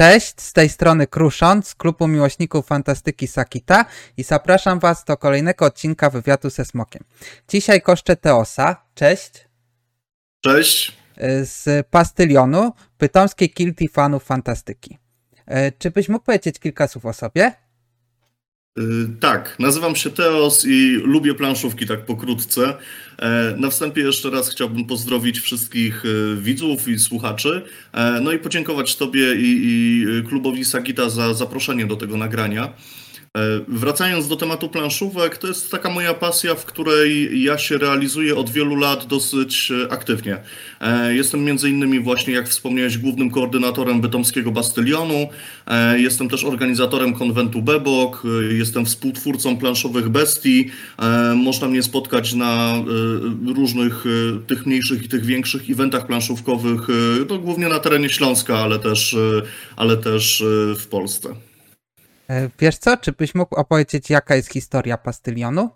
Cześć, z tej strony Kruszon z klubu miłośników fantastyki Sakita i zapraszam Was do kolejnego odcinka wywiadu ze Smokiem. Dzisiaj koszczę Teosa. Cześć. Cześć. Z Pastylionu, pytomskiej kilti fanów fantastyki. E, czy byś mógł powiedzieć kilka słów o sobie? Y, tak, nazywam się Teos i lubię planszówki tak pokrótce. E, na wstępie jeszcze raz chciałbym pozdrowić wszystkich y, widzów i słuchaczy, e, no i podziękować Tobie i, i klubowi Sagita za zaproszenie do tego nagrania. E, wracając do tematu planszówek, to jest taka moja pasja, w której ja się realizuję od wielu lat dosyć e, aktywnie. E, jestem między innymi właśnie, jak wspomniałeś, głównym koordynatorem bytomskiego Bastylionu. Jestem też organizatorem konwentu Bebok, jestem współtwórcą planszowych bestii. Można mnie spotkać na różnych tych mniejszych i tych większych eventach planszówkowych, to głównie na terenie Śląska, ale też, ale też w Polsce. E, wiesz co, czy byś mógł opowiedzieć, jaka jest historia Bastylionu?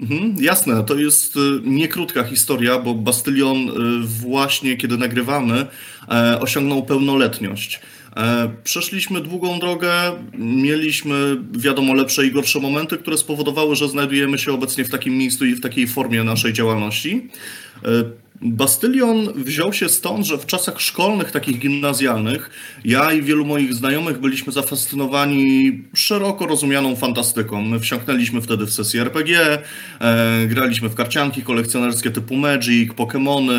Mhm, jasne, to jest e, niekrótka historia, bo Bastylion e, właśnie kiedy nagrywamy osiągnął pełnoletność. Przeszliśmy długą drogę, mieliśmy wiadomo lepsze i gorsze momenty, które spowodowały, że znajdujemy się obecnie w takim miejscu i w takiej formie naszej działalności. Bastylion wziął się stąd, że w czasach szkolnych, takich gimnazjalnych, ja i wielu moich znajomych byliśmy zafascynowani szeroko rozumianą fantastyką. My wsiąknęliśmy wtedy w sesję RPG, e, graliśmy w karcianki kolekcjonerskie typu Magic, Pokémony,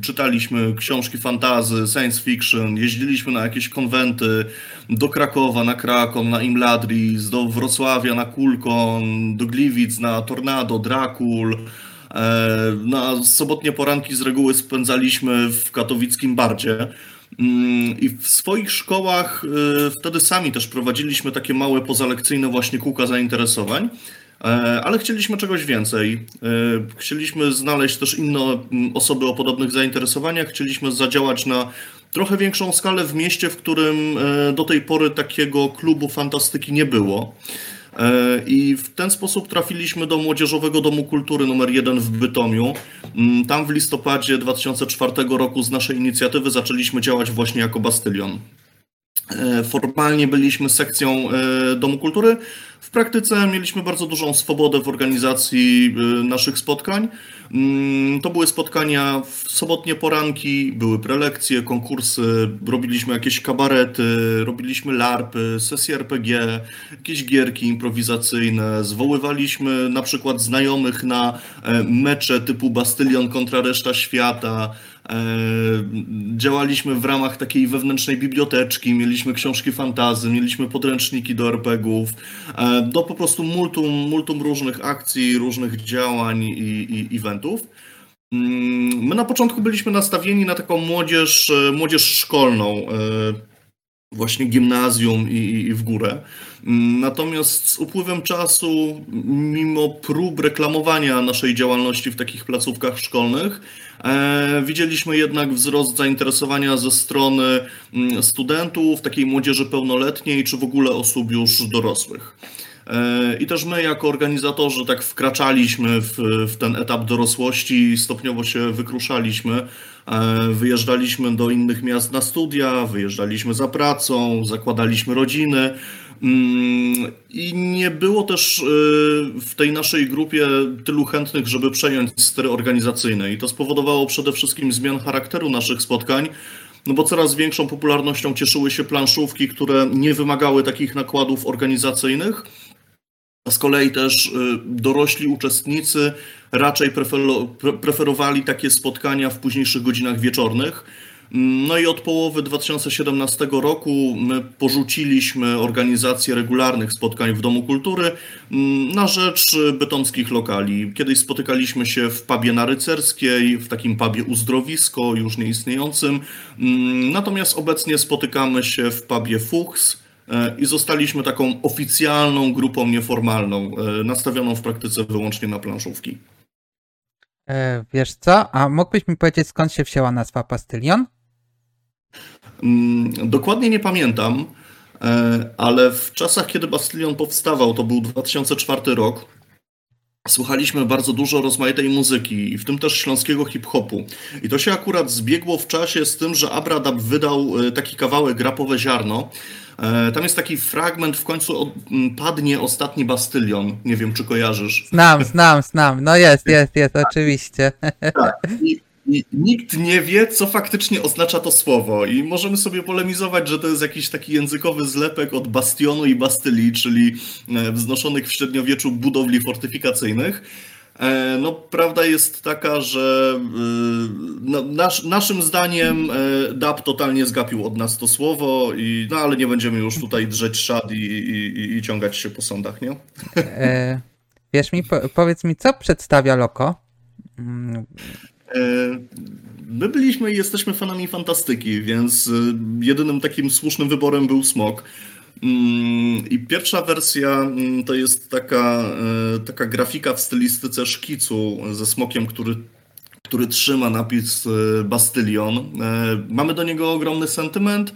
czytaliśmy książki fantazy, science fiction, jeździliśmy na jakieś konwenty do Krakowa na Krakon, na Imladris, do Wrocławia na Kulkon, do Gliwic na Tornado, Drakul. E, na sobotnie poranki z reguły spędzaliśmy w katowickim bardzie. Mm, I w swoich szkołach e, wtedy sami też prowadziliśmy takie małe pozalekcyjne właśnie kółka zainteresowań, e, ale chcieliśmy czegoś więcej. Chcieliśmy znaleźć też inne mm, osoby o podobnych zainteresowaniach, chcieliśmy zadziałać na trochę większą skalę w mieście, w którym do tej pory takiego klubu fantastyki nie było. E, I w ten sposób trafiliśmy do Młodzieżowego Domu Kultury numer 1 w Bytomiu. Mm, tam w listopadzie 2004 roku z naszej inicjatywy zaczęliśmy działać właśnie jako Bastylion. E, formalnie byliśmy sekcją e, Domu Kultury. W praktyce mieliśmy bardzo dużą swobodę w organizacji naszych spotkań. Mm, to były spotkania w sobotnie poranki, były prelekcje, konkursy, robiliśmy jakieś kabarety, robiliśmy larpy, sesje RPG, jakieś gierki improwizacyjne, zwoływaliśmy na przykład znajomych na e, mecze typu Bastylion kontra reszta świata. E, działaliśmy w ramach takiej wewnętrznej biblioteczki, mieliśmy książki fantazy, mieliśmy podręczniki do RPGów, e, do po prostu multum, multum różnych akcji, różnych działań i, i eventów. Mm, my na początku byliśmy nastawieni na taką młodzież, e, młodzież szkolną, właśnie gimnazjum i, i, w górę. Natomiast z upływem czasu, mimo prób reklamowania naszej działalności w takich placówkach szkolnych, e, widzieliśmy jednak wzrost zainteresowania ze strony mm, studentów, takiej młodzieży pełnoletniej, czy w ogóle osób już dorosłych. E, I też my, jako organizatorzy, tak wkraczaliśmy w, w ten etap dorosłości, stopniowo się wykruszaliśmy. E, wyjeżdżaliśmy do innych miast na studia, wyjeżdżaliśmy za pracą, zakładaliśmy rodziny. Mm, I nie było też e, w tej naszej grupie tylu chętnych, żeby przejąć stery organizacyjne. I to spowodowało przede wszystkim zmian charakteru naszych spotkań, no bo coraz większą popularnością cieszyły się planszówki, które nie wymagały takich nakładów organizacyjnych z kolei też y, dorośli uczestnicy raczej preferowali takie spotkania w późniejszych godzinach wieczornych. No i od połowy 2017 roku my porzuciliśmy organizację regularnych spotkań w Domu Kultury mm, na rzecz bytomskich lokali. Kiedyś spotykaliśmy się w pubie na Rycerskiej, w takim pubie Uzdrowisko, już nieistniejącym. Mm, natomiast obecnie spotykamy się w pubie Fuchs, i zostaliśmy taką oficjalną grupą nieformalną, e, nastawioną w praktyce wyłącznie na planszówki. E, wiesz co, a mógłbyś mi powiedzieć skąd się wzięła nazwa Pastylion? Mm, dokładnie nie pamiętam, ale w czasach, kiedy Bastylion powstawał, to był 2004 rok, słuchaliśmy bardzo dużo rozmaitej muzyki, w tym też śląskiego hip-hopu. I to się akurat zbiegło w czasie z tym, że Abradab wydał e, taki kawałek Rapowe Ziarno. E, tam jest taki fragment, w końcu padnie ostatni bastylion. Nie wiem, czy kojarzysz. Znam, znam, znam. No jest, jest, jest, oczywiście. Tak. I i nikt nie wie, co faktycznie oznacza to słowo. I możemy sobie polemizować, że to jest jakiś taki językowy zlepek od bastionu i bastylii, czyli e, wznoszonych w średniowieczu budowli fortyfikacyjnych. E, no, prawda jest taka, że e, no, nasz, naszym zdaniem DAP totalnie zgapił od nas to słowo, i, no ale nie będziemy już tutaj drzeć szad i, i, i ciągać się po sądach, nie? E, wiesz mi, po, powiedz mi, co przedstawia Loko? Mm, E, my byliśmy i jesteśmy fanami fantastyki, więc e, jedynym takim słusznym wyborem był Smok. Mm, I pierwsza wersja mm, to jest taka, e, taka grafika w stylistyce szkicu ze smokiem, który, który trzyma napis Bastylion. Mamy do niego ogromny sentyment.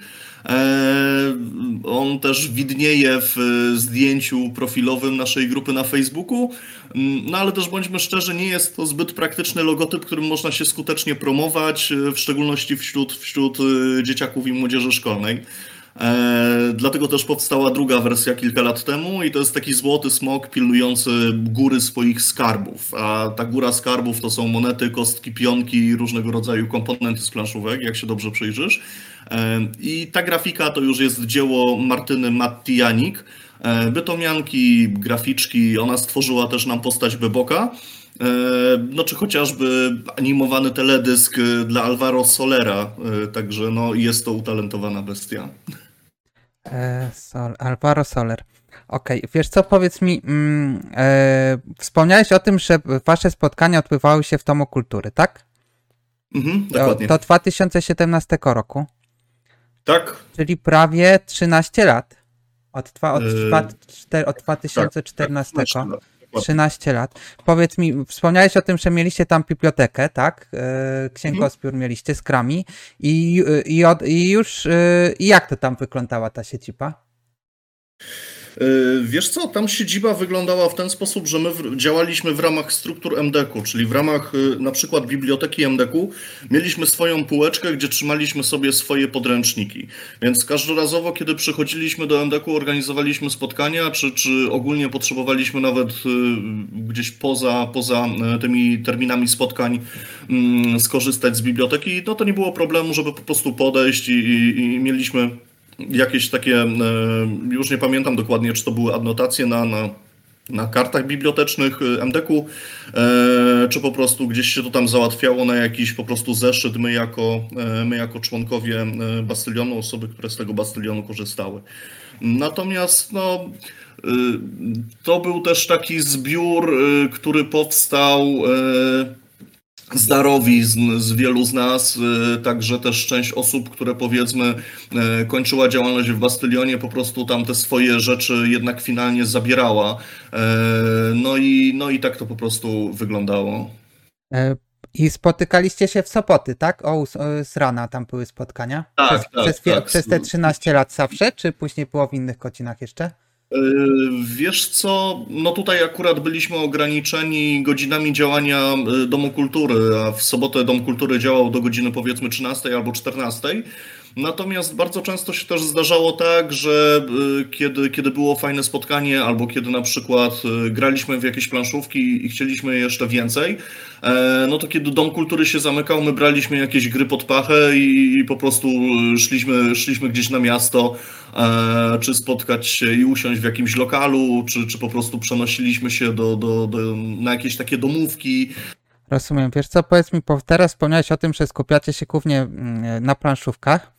E, on też widnieje w zdjęciu profilowym naszej grupy na Facebooku. Mm, no ale też bądźmy szczerzy, nie jest to zbyt praktyczny logotyp, którym można się skutecznie promować, e, w szczególności wśród, wśród e, dzieciaków i młodzieży szkolnej. E, dlatego też powstała druga wersja kilka lat temu i to jest taki złoty smok pilnujący góry swoich skarbów. A ta góra skarbów to są monety, kostki, pionki i różnego rodzaju komponenty z planszówek, jak się dobrze przyjrzysz. I ta grafika to już jest dzieło Martyny Mattijanik, e, bytomianki, graficzki. Ona stworzyła też nam postać Beboka. E, no czy chociażby animowany teledysk dla Alvaro Solera, e, także no jest to utalentowana bestia. Sol, Alvaro Soler. Okej, okay. wiesz co, powiedz mi, mm, e, wspomniałeś o tym, że wasze spotkania odbywały się w Domu Kultury, tak? Mhm, dokładnie. To, to 2017 roku. Tak. Czyli prawie 13 lat. Od, dwa, od, yy, od 2014. Tak, tak, 13 lat. Powiedz mi, wspomniałeś o tym, że mieliście tam bibliotekę, tak? Yy, księgozbiór mhm. mieliście z krami i, i, od, i już yy, i jak to tam wyglądała ta siedziba? Y, wiesz co, tam siedziba wyglądała w ten sposób, że my działaliśmy w ramach struktur MDK-u, czyli w ramach y, na przykład biblioteki MDK-u mieliśmy swoją półeczkę, gdzie trzymaliśmy sobie swoje podręczniki. Więc każdorazowo, kiedy przychodziliśmy do MDK-u, organizowaliśmy spotkania, czy, czy ogólnie potrzebowaliśmy nawet y, gdzieś poza, poza tymi terminami spotkań mm, skorzystać z biblioteki, no to nie było problemu, żeby po prostu podejść i, i, i mieliśmy jakieś takie, e, już nie pamiętam dokładnie, czy to były adnotacje na, na, na kartach bibliotecznych e, MDK-u, e, czy po prostu gdzieś się to tam załatwiało na jakiś po prostu zeszyt, my jako, my jako członkowie bastylionu, osoby, które z tego bastylionu korzystały. Natomiast no, to był też taki zbiór, który powstał z darowizn z wielu z nas, y, także też część osób, które powiedzmy y, kończyła działalność w Bastylionie, po prostu tam te swoje rzeczy jednak finalnie zabierała. Y, no i, no i tak to po prostu wyglądało. E, I spotykaliście się w Sopoty, tak? O, z rana tam były spotkania? Tak, przez, tak, przez, tak. Przez te 13 lat zawsze, czy później było w innych kocinach jeszcze? E, wiesz co, no tutaj akurat byliśmy ograniczeni godzinami działania e, Domu Kultury, a w sobotę Dom Kultury działał do godziny powiedzmy 13 albo 14. Natomiast bardzo często się też zdarzało tak, że y, kiedy, kiedy było fajne spotkanie, albo kiedy na przykład y, graliśmy w jakieś planszówki i chcieliśmy jeszcze więcej, e, no to kiedy Dom Kultury się zamykał, my braliśmy jakieś gry pod pachę i, i po prostu szliśmy, szliśmy gdzieś na miasto, e, czy spotkać się i usiąść w jakimś lokalu, czy, czy po prostu przenosiliśmy się do, do, do, na jakieś takie domówki. Rozumiem. Wiesz co, powiedz mi, teraz wspomniałeś o tym, że skupiacie się głównie mm, na planszówkach.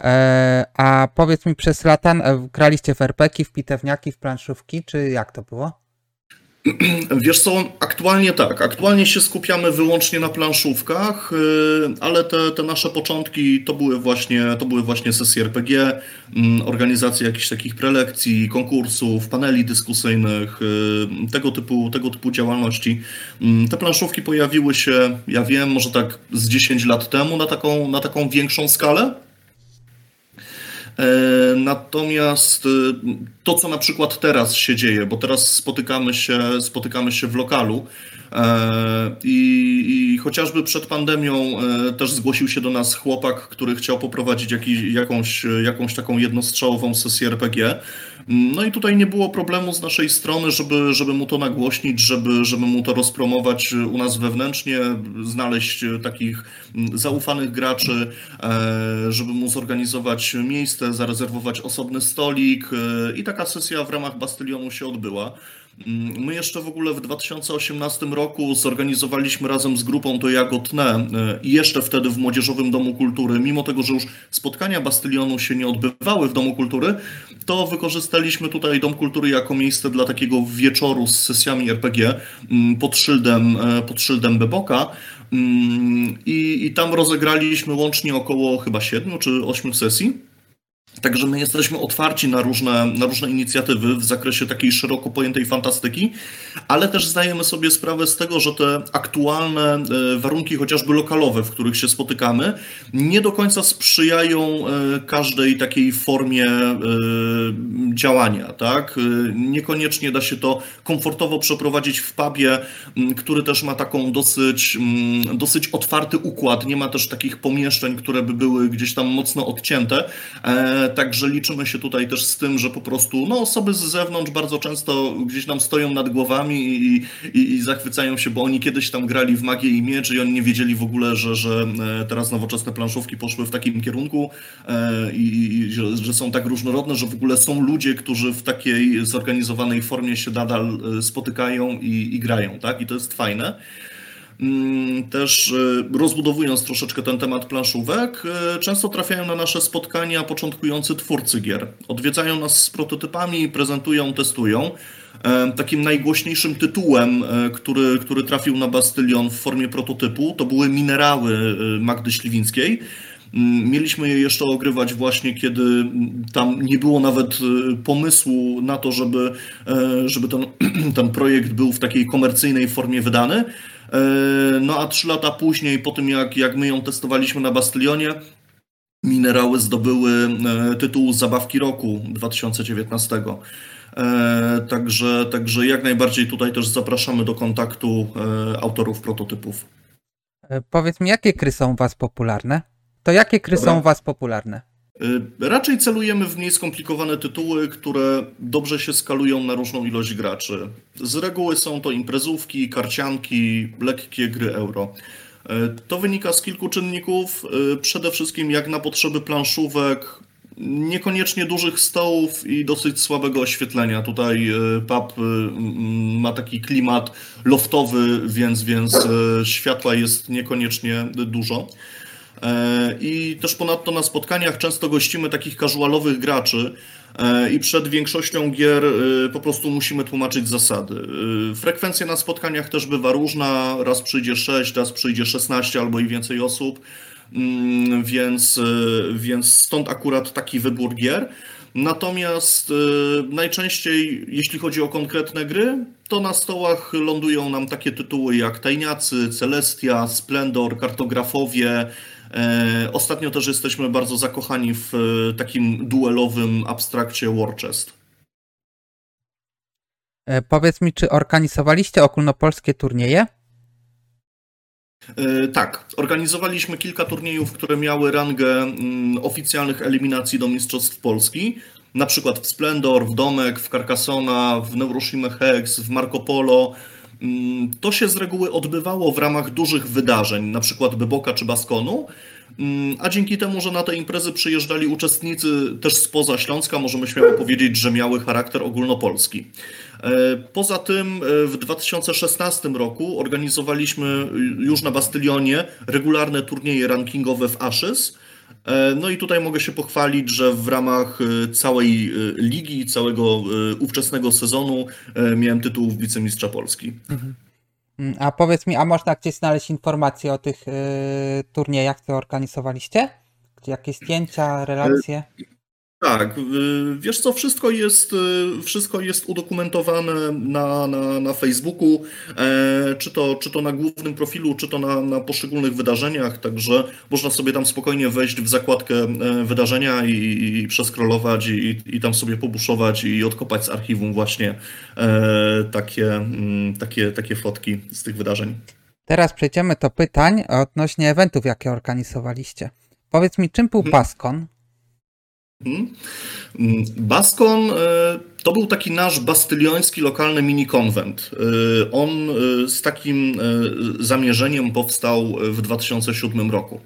E, a powiedz mi, przez lata e, graliście w RPG, w pitewniaki, w planszówki, czy jak to było? Wiesz co, aktualnie tak. Aktualnie się skupiamy wyłącznie na planszówkach, y, ale te, te nasze początki to były, właśnie, to były właśnie sesje RPG, mm, organizacja jakichś takich prelekcji, konkursów, paneli dyskusyjnych, y, tego typu, tego typu działalności. Mm, te planszówki pojawiły się, ja wiem, może tak z 10 lat temu na taką, na taką większą skalę. E, Natomiast to, co na przykład teraz się dzieje, bo teraz spotykamy się, spotykamy się w lokalu, E, I, I, chociażby przed pandemią e, też zgłosił się do nas chłopak, który chciał poprowadzić jakiś, jakąś, jakąś taką jednostrzałową sesję RPG. No i tutaj nie było problemu z naszej strony, żeby, żeby mu to nagłośnić, żeby, żeby mu to rozpromować u nas wewnętrznie, znaleźć takich zaufanych graczy, e, żeby mu zorganizować miejsce, zarezerwować osobny stolik i taka sesja w ramach Bastylionu się odbyła. Mm, my jeszcze w ogóle w 2018 roku zorganizowaliśmy razem z grupą To Jagotne e, i jeszcze wtedy w Młodzieżowym Domu Kultury, mimo tego, że już spotkania Bastylionu się nie odbywały w Domu Kultury, to wykorzystaliśmy tutaj Dom Kultury jako miejsce dla takiego wieczoru z sesjami RPG mm, pod szyldem, e, pod szyldem Beboka. Mm, I, I tam rozegraliśmy łącznie około chyba 7 czy 8 sesji. Także my jesteśmy otwarci na różne, na różne inicjatywy w zakresie takiej szeroko pojętej fantastyki, ale też zdajemy sobie sprawę z tego, że te aktualne e, warunki, chociażby lokalowe, w których się spotykamy, nie do końca sprzyjają e, każdej takiej formie e, działania. Tak? Niekoniecznie da się to komfortowo przeprowadzić w pubie, który też ma taką dosyć, dosyć otwarty układ. Nie ma też takich pomieszczeń, które by były gdzieś tam mocno odcięte Także liczymy się tutaj też z tym, że po prostu no, osoby z zewnątrz bardzo często gdzieś nam stoją nad głowami i, i, i zachwycają się, bo oni kiedyś tam grali w magię i miecz i oni nie wiedzieli w ogóle, że, że e, teraz nowoczesne planszówki poszły w takim kierunku e, i, i że, że, są tak różnorodne, że w ogóle są ludzie, którzy w takiej zorganizowanej formie się nadal e, spotykają i, i grają, tak? I to jest fajne. Mm, też e, rozbudowując troszeczkę ten temat planszówek, e, często trafiają na nasze spotkania początkujący twórcy gier. Odwiedzają nas z prototypami, prezentują, testują. E, takim najgłośniejszym tytułem, który, który trafił na Bastylion w formie prototypu, to były minerały Magdy Śliwińskiej. Mm, mieliśmy je jeszcze ogrywać właśnie, kiedy tam nie było nawet pomysłu na to, żeby, żeby ten, ten projekt był w takiej komercyjnej formie wydany. E, no a trzy lata później, po tym jak, jak my ją testowaliśmy na Bastylionie, minerały zdobyły e, tytuł Zabawki Roku 2019. E, także, także jak najbardziej tutaj też zapraszamy do kontaktu autorów prototypów. Powiedz mi, jakie kry są u Was popularne? To jakie kry Dobra. są u Was popularne? Y, raczej celujemy w mniej skomplikowane tytuły, które dobrze się skalują na różną ilość graczy. Z reguły są to imprezówki, karcianki, lekkie gry euro. Y, to wynika z kilku czynników. Y, przede wszystkim jak na potrzeby planszówek, niekoniecznie dużych stołów i dosyć słabego oświetlenia. Tutaj pub ma taki klimat loftowy, więc, więc światła jest niekoniecznie dużo. E, I też ponadto na spotkaniach często gościmy takich casualowych graczy e, i przed większością gier e, po prostu musimy tłumaczyć zasady. Frekwencja na spotkaniach też bywa różna, raz przyjdzie 6, raz przyjdzie 16 albo i więcej osób, mm, więc, więc stąd akurat taki wybór gier. Natomiast najczęściej, jeśli chodzi o konkretne gry, to na stołach lądują nam takie tytuły jak Tajniacy, Celestia, Splendor, Kartografowie, ostatnio też jesteśmy bardzo zakochani w e, takim duelowym abstrakcie War Chest. E, powiedz mi, czy organizowaliście ogólnopolskie turnieje? Tak, organizowaliśmy kilka turniejów, które miały rangę mm, oficjalnych eliminacji do Mistrzostw Polski. Na przykład w Splendor, w Domek, w Carcassona, w Neuroshima Hex, w Marco Polo. Mm, to się z reguły odbywało w ramach dużych wydarzeń, na przykład Byboka czy Baskonu, mm, a dzięki temu, że na te imprezy przyjeżdżali uczestnicy też spoza Śląska, możemy śmiało powiedzieć, że miały charakter ogólnopolski. E, poza tym e, w 2016 roku organizowaliśmy już na Bastylionie regularne turnieje rankingowe w Ashes, no i tutaj mogę się pochwalić, że w ramach e, całej e, ligi, całego ówczesnego sezonu miałem tytuł wicemistrza Polski. Mhm. A powiedz mi, a można gdzieś znaleźć informacje o tych y, turniejach, które organizowaliście? Jakieś zdjęcia, relacje? Tak, y, wiesz co, wszystko jest, y, wszystko jest udokumentowane na, na, na Facebooku, e, czy to, czy to na głównym profilu, czy to na, na poszczególnych wydarzeniach, także można sobie tam spokojnie wejść w zakładkę e, wydarzenia i, i przeskrolować i, i tam sobie pobuszować i odkopać z archiwum właśnie e, takie, mm, takie, takie fotki z tych wydarzeń. Teraz przejdziemy do pytań odnośnie eventów, jakie organizowaliście. Powiedz mi, czym był? Mhm. Mhm. Mm, Baskon e, to był taki nasz bastylioński lokalny mini-konwent. E, on e, z takim zamierzeniem powstał w 2007 roku.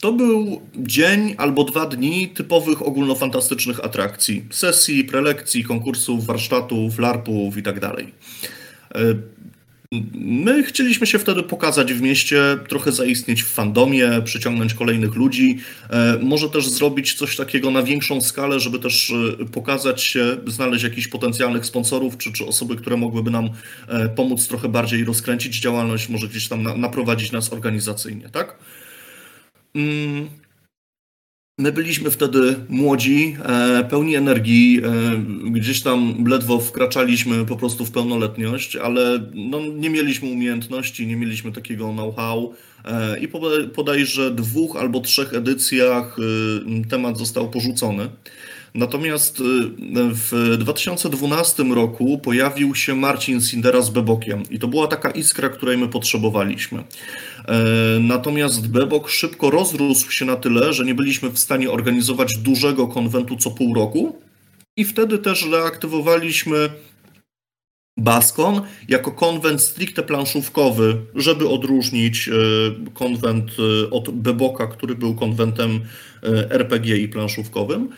To był dzień albo dwa dni typowych ogólnofantastycznych atrakcji, sesji, prelekcji, konkursów, warsztatów, larpów itd. My chcieliśmy się wtedy pokazać w mieście, trochę zaistnieć w fandomie, przyciągnąć kolejnych ludzi, e, może też zrobić coś takiego na większą skalę, żeby też e, pokazać się, znaleźć jakichś potencjalnych sponsorów, czy, czy osoby, które mogłyby nam e, pomóc trochę bardziej rozkręcić działalność, może gdzieś tam naprowadzić nas organizacyjnie, tak? Mm, My byliśmy wtedy młodzi, e, pełni energii, e, gdzieś tam ledwo wkraczaliśmy po prostu w pełnoletność, ale no, nie mieliśmy umiejętności, nie mieliśmy takiego know-how e, i po bodajże dwóch albo trzech edycjach temat został porzucony. Natomiast w 2012 roku pojawił się Marcin Sindera z Bebokiem i to była taka iskra, której my potrzebowaliśmy. E, natomiast Bebok szybko rozrósł się na tyle, że nie byliśmy w stanie organizować dużego konwentu co pół roku. I wtedy też reaktywowaliśmy Baskon jako konwent stricte planszówkowy, żeby odróżnić e, konwent e, od Beboka, który był konwentem RPG i planszówkowym.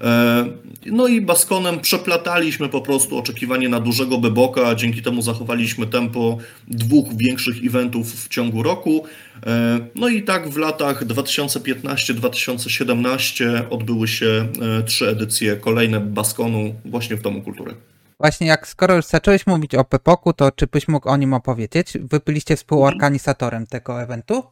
E, no i Baskonem przeplataliśmy po prostu oczekiwanie na dużego beboka, dzięki temu zachowaliśmy tempo dwóch większych eventów w ciągu roku. E, no i tak w latach 2015-2017 odbyły się e, trzy edycje kolejne Baskonu właśnie w Domu Kultury. Właśnie jak skoro już zacząłeś mówić o Pepoku, to czy byś mógł o nim opowiedzieć? Wy byliście współorganizatorem tego eventu?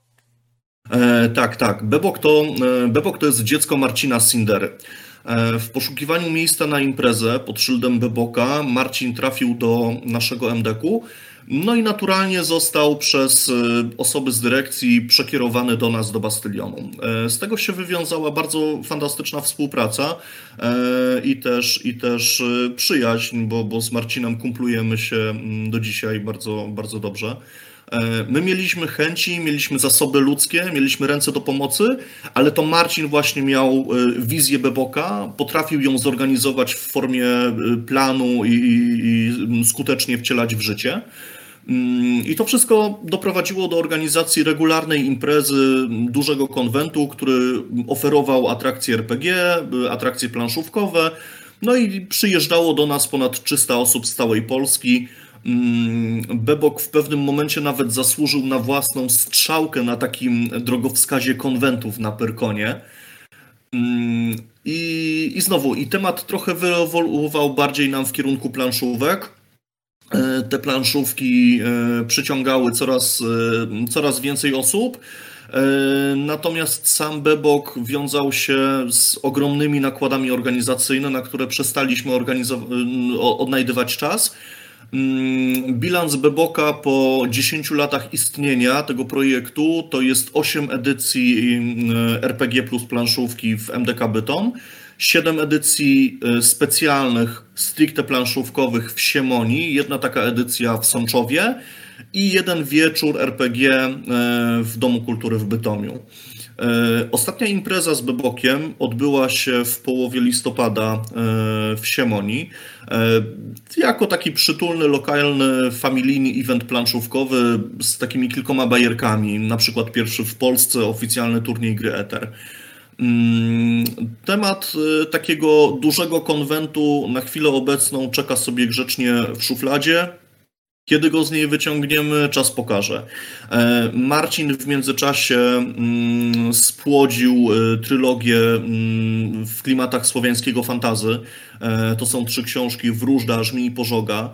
E, tak, tak. Bebok to, Bebok to jest dziecko Marcina Sindery. E, w poszukiwaniu miejsca na imprezę pod szyldem Beboka Marcin trafił do naszego MDK-u. No i naturalnie został przez e, osoby z dyrekcji przekierowany do nas do Bastylionu. E, z tego się wywiązała bardzo fantastyczna współpraca i też, i też przyjaźń, bo, bo z Marcinem kumplujemy się mm, do dzisiaj bardzo, bardzo dobrze. E, my mieliśmy chęci, mieliśmy zasoby ludzkie, mieliśmy ręce do pomocy, ale to Marcin właśnie miał e, wizję Beboka, potrafił ją zorganizować w formie e, planu i, i skutecznie wcielać w życie. Mm, I to wszystko doprowadziło do organizacji regularnej imprezy, dużego konwentu, który oferował atrakcje RPG, atrakcje planszówkowe. No i przyjeżdżało do nas ponad 300 osób z całej Polski. Mm, Bebok w pewnym momencie nawet zasłużył na własną strzałkę na takim drogowskazie konwentów na Perkonie. Mm, I, I znowu, i temat trochę wyewoluował bardziej nam w kierunku planszówek. E, te planszówki e, przyciągały coraz, e, coraz więcej osób. Natomiast sam Bebok wiązał się z ogromnymi nakładami organizacyjnymi, na które przestaliśmy odnajdywać czas. Mm, bilans Beboka po 10 latach istnienia tego projektu to jest 8 edycji mm, RPG plus planszówki w MDK Bytom, 7 edycji y, specjalnych, stricte planszówkowych w Siemonii, jedna taka edycja w Sączowie i jeden wieczór RPG y, w Domu Kultury w Bytomiu. E, ostatnia impreza z Bebokiem odbyła się w połowie listopada e, w Siemonii. E, jako taki przytulny, lokalny, familijny event planszówkowy z takimi kilkoma bajerkami. Na przykład pierwszy w Polsce oficjalny turniej gry Ether. Mm, temat takiego dużego konwentu na chwilę obecną czeka sobie grzecznie w szufladzie. Kiedy go z niej wyciągniemy, czas pokaże. E, Marcin w międzyczasie mm, spłodził e, trylogię mm, w klimatach słowiańskiego fantazy. E, to są trzy książki Wróżda, Żmi i Pożoga.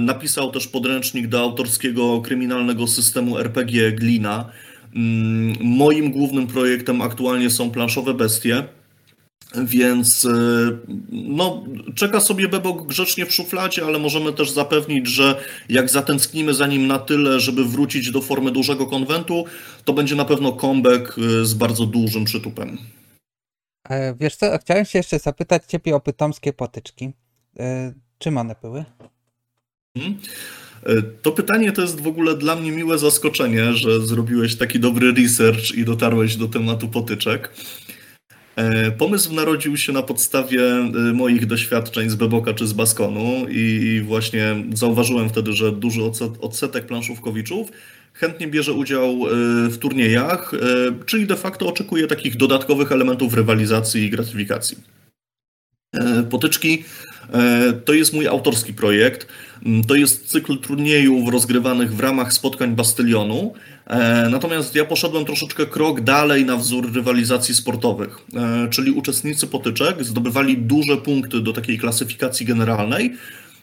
Napisał też podręcznik do autorskiego kryminalnego systemu RPG Glina. Mm, moim głównym projektem aktualnie są planszowe bestie. Więc e, no, czeka sobie Bebok grzecznie w szufladzie, ale możemy też zapewnić, że jak zatęsknimy za nim na tyle, żeby wrócić do formy dużego konwentu, to będzie na pewno comeback e, z bardzo dużym przytupem. E, wiesz co, chciałem się jeszcze zapytać Ciebie o pytomskie potyczki. Czym one były? Hmm? To pytanie to jest w ogóle dla mnie miłe zaskoczenie, że zrobiłeś taki dobry research i dotarłeś do tematu potyczek. E, pomysł narodził się na podstawie e, moich doświadczeń z Beboka czy z Baskonu i właśnie zauważyłem wtedy, że duży odsetek planszówkowiczów chętnie bierze udział e, w turniejach, czyli de facto oczekuje takich dodatkowych elementów rywalizacji i gratyfikacji. Potyczki to jest mój autorski projekt. Mm, to jest cykl turniejów rozgrywanych w ramach spotkań Bastylionu. E, natomiast ja poszedłem troszeczkę krok dalej na wzór rywalizacji sportowych, e, czyli uczestnicy potyczek zdobywali duże punkty do takiej klasyfikacji generalnej,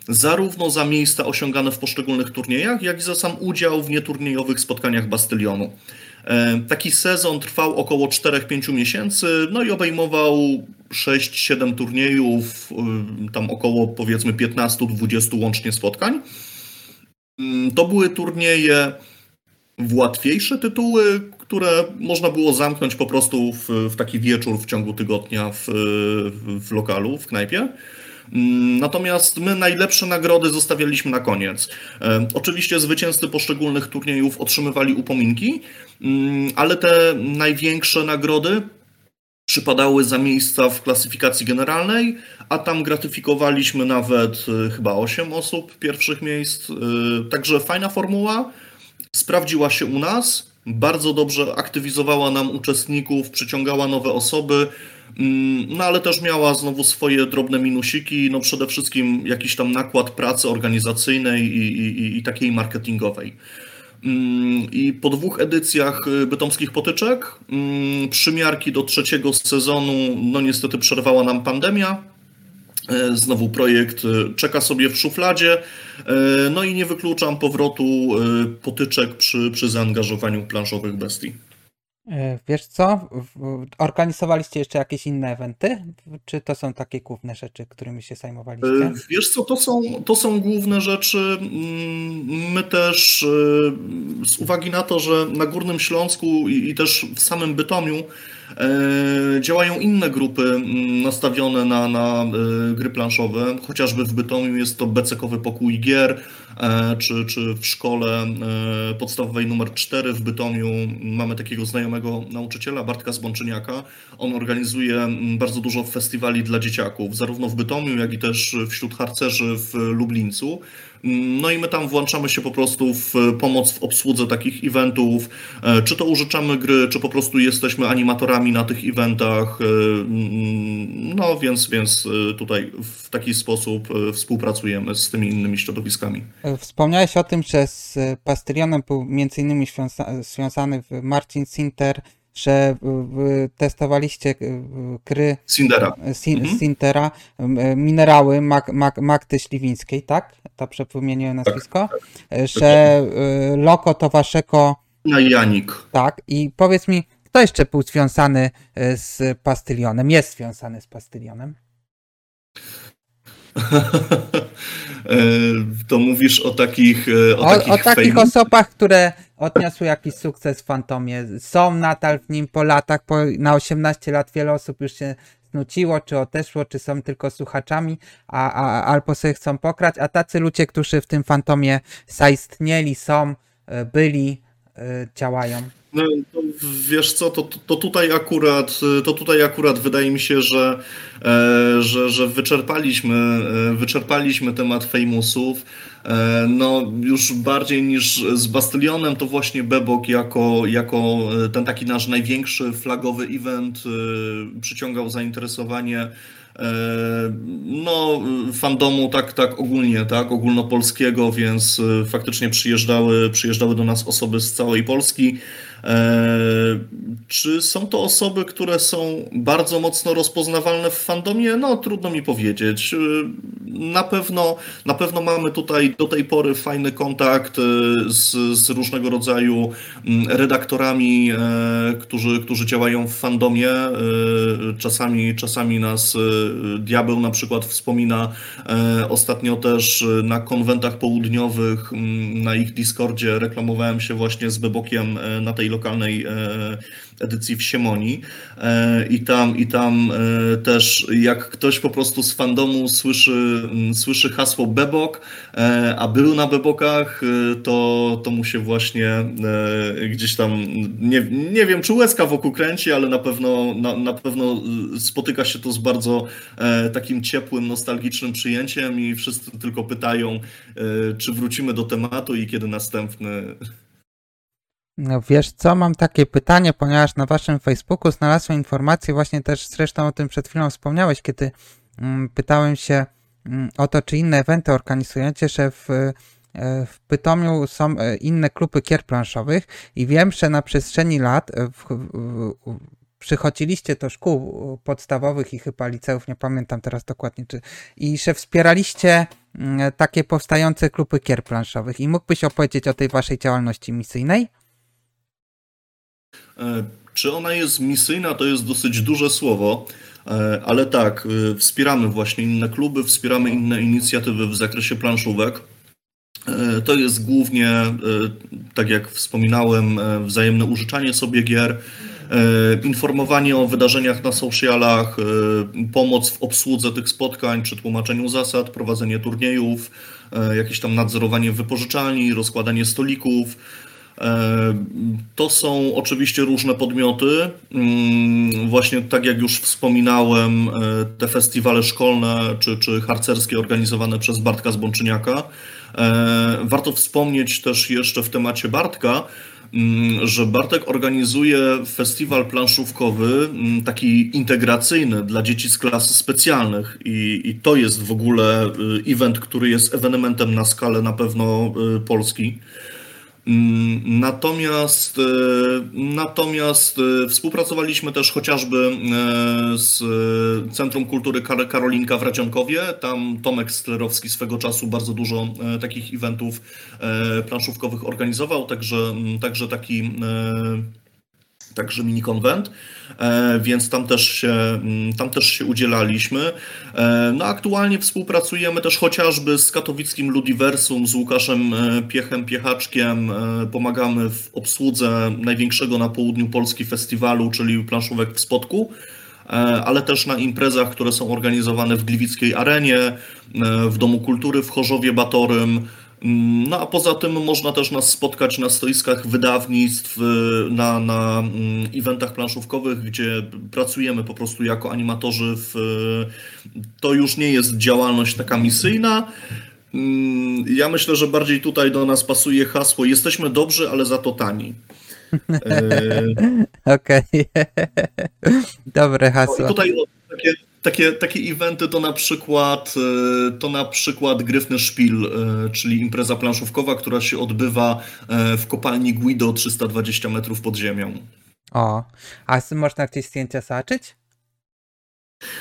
zarówno za miejsca osiągane w poszczególnych turniejach, jak i za sam udział w nieturniejowych spotkaniach Bastylionu. E, taki sezon trwał około 4-5 miesięcy, no i obejmował 6-7 turniejów, tam około powiedzmy 15-20 łącznie spotkań. Mm, to były turnieje w łatwiejsze tytuły, które można było zamknąć po prostu w, w taki wieczór w ciągu tygodnia w, w lokalu, w knajpie. Mm, natomiast my najlepsze nagrody zostawialiśmy na koniec. E, oczywiście zwycięzcy poszczególnych turniejów otrzymywali upominki, mm, ale te największe nagrody przypadały za miejsca w klasyfikacji generalnej, a tam gratyfikowaliśmy nawet e, chyba 8 osób pierwszych miejsc. E, także fajna formuła sprawdziła się u nas, bardzo dobrze aktywizowała nam uczestników, przyciągała nowe osoby, mm, no ale też miała znowu swoje drobne minusiki, no przede wszystkim jakiś tam nakład pracy organizacyjnej i, i, i takiej marketingowej. Mm, I po dwóch edycjach y, bytomskich potyczek, mm, przymiarki do trzeciego sezonu, no niestety przerwała nam pandemia, znowu projekt e, czeka sobie w szufladzie, e, no i nie wykluczam powrotu potyczek przy, przy zaangażowaniu planszowych bestii. Wiesz co? Organizowaliście jeszcze jakieś inne eventy? Czy to są takie główne rzeczy, którymi się zajmowaliście? Wiesz co, to są, to są główne rzeczy. Mm, my też z uwagi na to, że na Górnym Śląsku i, i też w samym Bytomiu E, działają inne grupy mm, nastawione na, na e, gry planszowe, chociażby w Bytomiu jest to becekowy pokój gier, e, czy, czy w szkole podstawowej numer 4 w Bytomiu mamy takiego znajomego nauczyciela, Bartka Zbączyniaka. On organizuje mm, bardzo dużo festiwali dla dzieciaków, zarówno w Bytomiu, jak i też wśród harcerzy w Lublińcu. No i my tam włączamy się po prostu w pomoc w obsłudze takich eventów, e, czy to użyczamy gry, czy po prostu jesteśmy animatorami na tych eventach. E, mm, no więc, więc e, tutaj w taki sposób współpracujemy z tymi innymi środowiskami. Wspomniałeś o tym, że z Pastylionem był między innymi związany Marcin Sinter, że testowaliście gry Sindera. mhm. Sintera, minerały Mag, Mag, Magdy Śliwińskiej, tak? Dobrze wymieniłem nazwisko? Tak, tak. Że Loko to waszego... Na Janik. Tak, i powiedz mi, kto jeszcze był związany z Pastylionem, jest związany z Pastylionem? E, to mówisz o takich e, O, o takich, o takich osobach, które odniosły jakiś sukces w Fantomie. Są nadal w nim po latach, po, na 18 lat wiele osób już się znuciło, czy odeszło, czy są tylko słuchaczami, a, a, albo sobie chcą pokrać, a tacy ludzie, którzy w tym Fantomie zaistnieli, są, e, byli, działają. No, wiesz co, to, to, tutaj akurat, to tutaj akurat wydaje mi się, że, e, że, że wyczerpaliśmy, e, wyczerpaliśmy temat famousów. E, no, już bardziej niż z Bastylionem, to właśnie Bebok jako, jako ten taki nasz największy flagowy event przyciągał zainteresowanie no, fandomu tak, tak ogólnie, tak, ogólnopolskiego, więc faktycznie przyjeżdżały, przyjeżdżały do nas osoby z całej Polski. E, czy są to osoby, które są bardzo mocno rozpoznawalne w fandomie? No, trudno mi powiedzieć. E, na pewno, na pewno mamy tutaj do tej pory fajny kontakt z, z różnego rodzaju mm, redaktorami, którzy, którzy działają w fandomie. Czasami, czasami nas Diabeł na przykład wspomina ostatnio też na konwentach południowych, mm, na ich Discordzie reklamowałem się właśnie z Bebokiem na tej lokalnej edycji w Siemonii e, i tam, i tam e, też jak ktoś po prostu z fandomu słyszy, słyszy hasło Bebok, e, a był na Bebokach, to, to mu się właśnie gdzieś tam, nie, nie wiem czy łezka wokół kręci, ale na pewno, na, na pewno spotyka się to z bardzo takim ciepłym, nostalgicznym przyjęciem i wszyscy tylko pytają, czy wrócimy do tematu i kiedy następny wiesz co, mam takie pytanie, ponieważ na waszym Facebooku znalazłem informację, właśnie też zresztą o tym przed chwilą wspomniałeś, kiedy mm, pytałem się mm, o to, czy inne eventy organizujecie, że w, e, w Pytomiu są e, inne kluby kier planszowych i wiem, że na przestrzeni lat w, w, przychodziliście do szkół podstawowych i chyba liceów, nie pamiętam teraz dokładnie, czy, i że wspieraliście mm, takie powstające kluby kier planszowych. I mógłbyś opowiedzieć o tej waszej działalności misyjnej? E, czy ona jest misyjna, to jest dosyć duże słowo, e, ale tak, e, wspieramy właśnie inne kluby, wspieramy inne inicjatywy w zakresie planszówek. To jest głównie, tak jak wspominałem, wzajemne użyczanie sobie gier, informowanie o wydarzeniach na socialach, pomoc w obsłudze tych spotkań, czy tłumaczeniu zasad, prowadzenie turniejów, jakieś tam nadzorowanie wypożyczalni, rozkładanie stolików, to są oczywiście różne podmioty. Mm, właśnie tak jak już wspominałem, e, te festiwale szkolne czy, czy harcerskie organizowane przez Bartka Zbączyniaka. E, warto wspomnieć też jeszcze w temacie Bartka, mm, że Bartek organizuje festiwal planszówkowy mm, taki integracyjny dla dzieci z klas specjalnych i, i to jest w ogóle event, który jest ewenementem na skalę na pewno Polski. Mm, natomiast, e, natomiast e, współpracowaliśmy też chociażby e, z Centrum Kultury Karolinka w Radzionkowie. Tam Tomek Sklerowski swego czasu bardzo dużo takich eventów planszówkowych organizował, także, także taki także mini konwent, e, więc tam też się, mm, tam też się udzielaliśmy. E, no aktualnie współpracujemy też chociażby z katowickim Ludiversum, z Łukaszem e, Piechem Piechaczkiem, pomagamy w obsłudze największego na południu Polski festiwalu, czyli planszówek w Spodku ale też na imprezach, które są organizowane w Gliwickiej Arenie, w Domu Kultury w Chorzowie Batorym, no a poza tym można też nas spotkać na stoiskach wydawnictw, y, na, na mm, eventach planszówkowych, gdzie pracujemy po prostu jako animatorzy. W, to już nie jest działalność taka misyjna. Mm, ja myślę, że bardziej tutaj do nas pasuje hasło jesteśmy dobrzy, ale za to tani. Okej. Okay. Dobre hasło. Tutaj takie takie, takie eventy to na przykład e, to na przykład Gryfny Szpil, e, czyli impreza planszówkowa, która się odbywa e, w kopalni Guido 320 metrów pod ziemią. O, a można jakieś zdjęcia zobaczyć?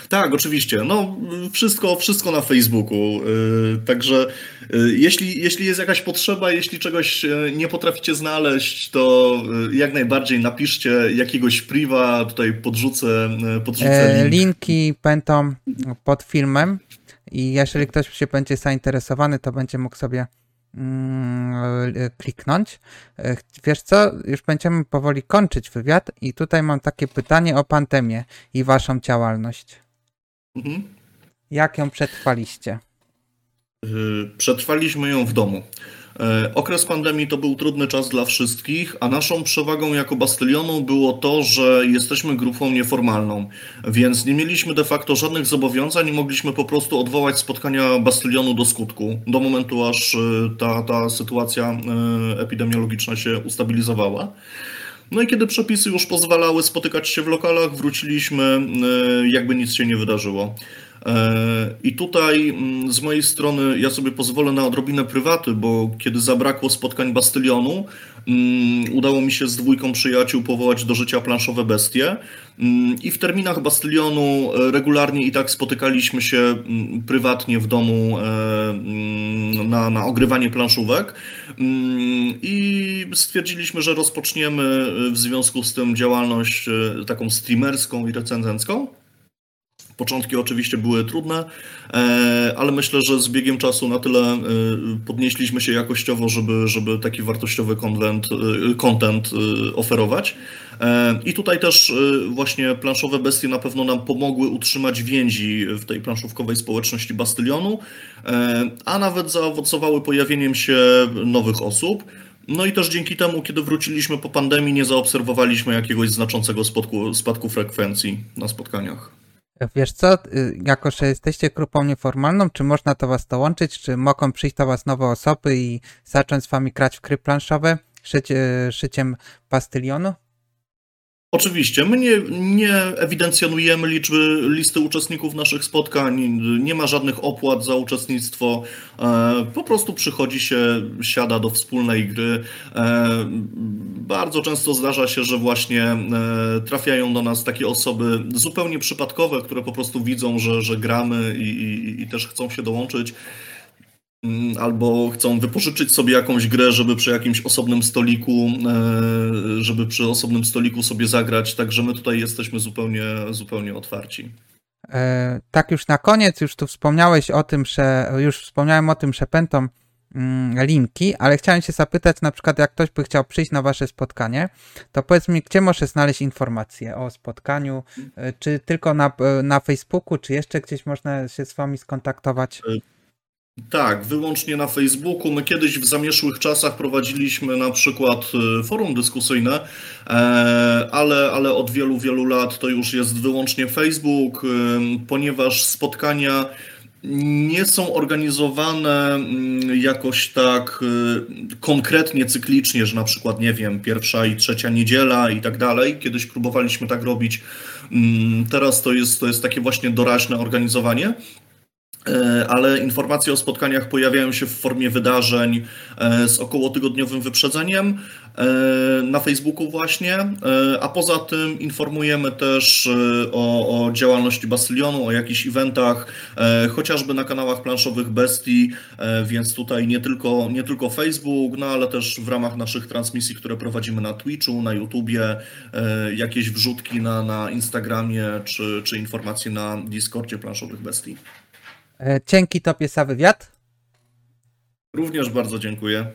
Tak, oczywiście. No, wszystko, wszystko na Facebooku. Y, także y, jeśli, jeśli jest jakaś potrzeba, jeśli czegoś y, nie potraficie znaleźć, to jak najbardziej napiszcie jakiegoś priva, tutaj podrzucę, podrzucę link. Linki będą pod filmem i jeżeli ktoś się będzie zainteresowany, to będzie mógł sobie kliknąć. Wiesz co, już będziemy powoli kończyć wywiad i tutaj mam takie pytanie o pandemię i waszą działalność. Mhm. Jak ją przetrwaliście? Y, przetrwaliśmy ją w domu. E, okres pandemii to był trudny czas dla wszystkich, a naszą przewagą jako Bastylionu było to, że jesteśmy grupą nieformalną, więc nie mieliśmy de facto żadnych zobowiązań i mogliśmy po prostu odwołać spotkania Bastylionu do skutku, do momentu aż y, ta, ta sytuacja y, epidemiologiczna się ustabilizowała. No i kiedy przepisy już pozwalały spotykać się w lokalach, wróciliśmy, e, jakby nic się nie wydarzyło. E, I tutaj mm, z mojej strony ja sobie pozwolę na odrobinę prywaty, bo kiedy zabrakło spotkań Bastylionu, mm, udało mi się z dwójką przyjaciół powołać do życia planszowe bestie. Mm, I w terminach Bastylionu e, regularnie i tak spotykaliśmy się prywatnie w domu e, na, na ogrywanie planszówek i stwierdziliśmy, że rozpoczniemy w związku z tym działalność taką streamerską i recenzencką. Początki oczywiście były trudne, ale myślę, że z biegiem czasu na tyle podnieśliśmy się jakościowo, żeby, żeby taki wartościowy content, content oferować. E, I tutaj też e, właśnie planszowe bestie na pewno nam pomogły utrzymać więzi w tej planszówkowej społeczności Bastylionu, e, a nawet zaowocowały pojawieniem się nowych osób. No i też dzięki temu, kiedy wróciliśmy po pandemii, nie zaobserwowaliśmy jakiegoś znaczącego spadku, spadku frekwencji na spotkaniach. Wiesz co, y, jako że jesteście grupą nieformalną, czy można to was dołączyć, czy mogą przyjść do was nowe osoby i zacząć z wami grać w gry planszowe szyć, szyciem pastylionu? Oczywiście, my nie, nie ewidencjonujemy liczby listy uczestników naszych spotkań, nie ma żadnych opłat za uczestnictwo, e, po prostu przychodzi się, siada do wspólnej gry. E, bardzo często zdarza się, że właśnie e, trafiają do nas takie osoby zupełnie przypadkowe, które po prostu widzą, że, że gramy i, i, i też chcą się dołączyć. Mm, albo chcą wypożyczyć sobie jakąś grę, żeby przy jakimś osobnym stoliku, e, żeby przy osobnym stoliku sobie zagrać, także my tutaj jesteśmy zupełnie, zupełnie otwarci. E, tak już na koniec, już tu wspomniałeś o tym, że już wspomniałem o tym, że pętą mm, linki, ale chciałem się zapytać na przykład, jak ktoś by chciał przyjść na wasze spotkanie, to powiedz mi, gdzie może znaleźć informacje o spotkaniu, e, czy tylko na, na Facebooku, czy jeszcze gdzieś można się z wami skontaktować? Tak, wyłącznie na Facebooku. My kiedyś w zamieszłych czasach prowadziliśmy na przykład y, forum dyskusyjne, e, ale, ale od wielu, wielu lat to już jest wyłącznie Facebook, y, ponieważ spotkania nie są organizowane mm, jakoś tak y, konkretnie, cyklicznie, że na przykład, nie wiem, pierwsza i trzecia niedziela i tak dalej. Kiedyś próbowaliśmy tak robić. Mm, teraz to jest, to jest takie właśnie doraźne organizowanie. E, ale informacje o spotkaniach pojawiają się w formie wydarzeń e, z około tygodniowym wyprzedzeniem e, na Facebooku właśnie, a poza tym informujemy też o, o działalności Bastylionu, o jakichś eventach, chociażby na kanałach planszowych Bestii, więc tutaj nie tylko, nie tylko Facebook, no ale też w ramach naszych transmisji, które prowadzimy na Twitchu, na YouTubie, jakieś wrzutki na, na Instagramie czy, czy informacje na Discordzie planszowych Bestii. E, dzięki Tobie za wywiad. Również bardzo dziękuję.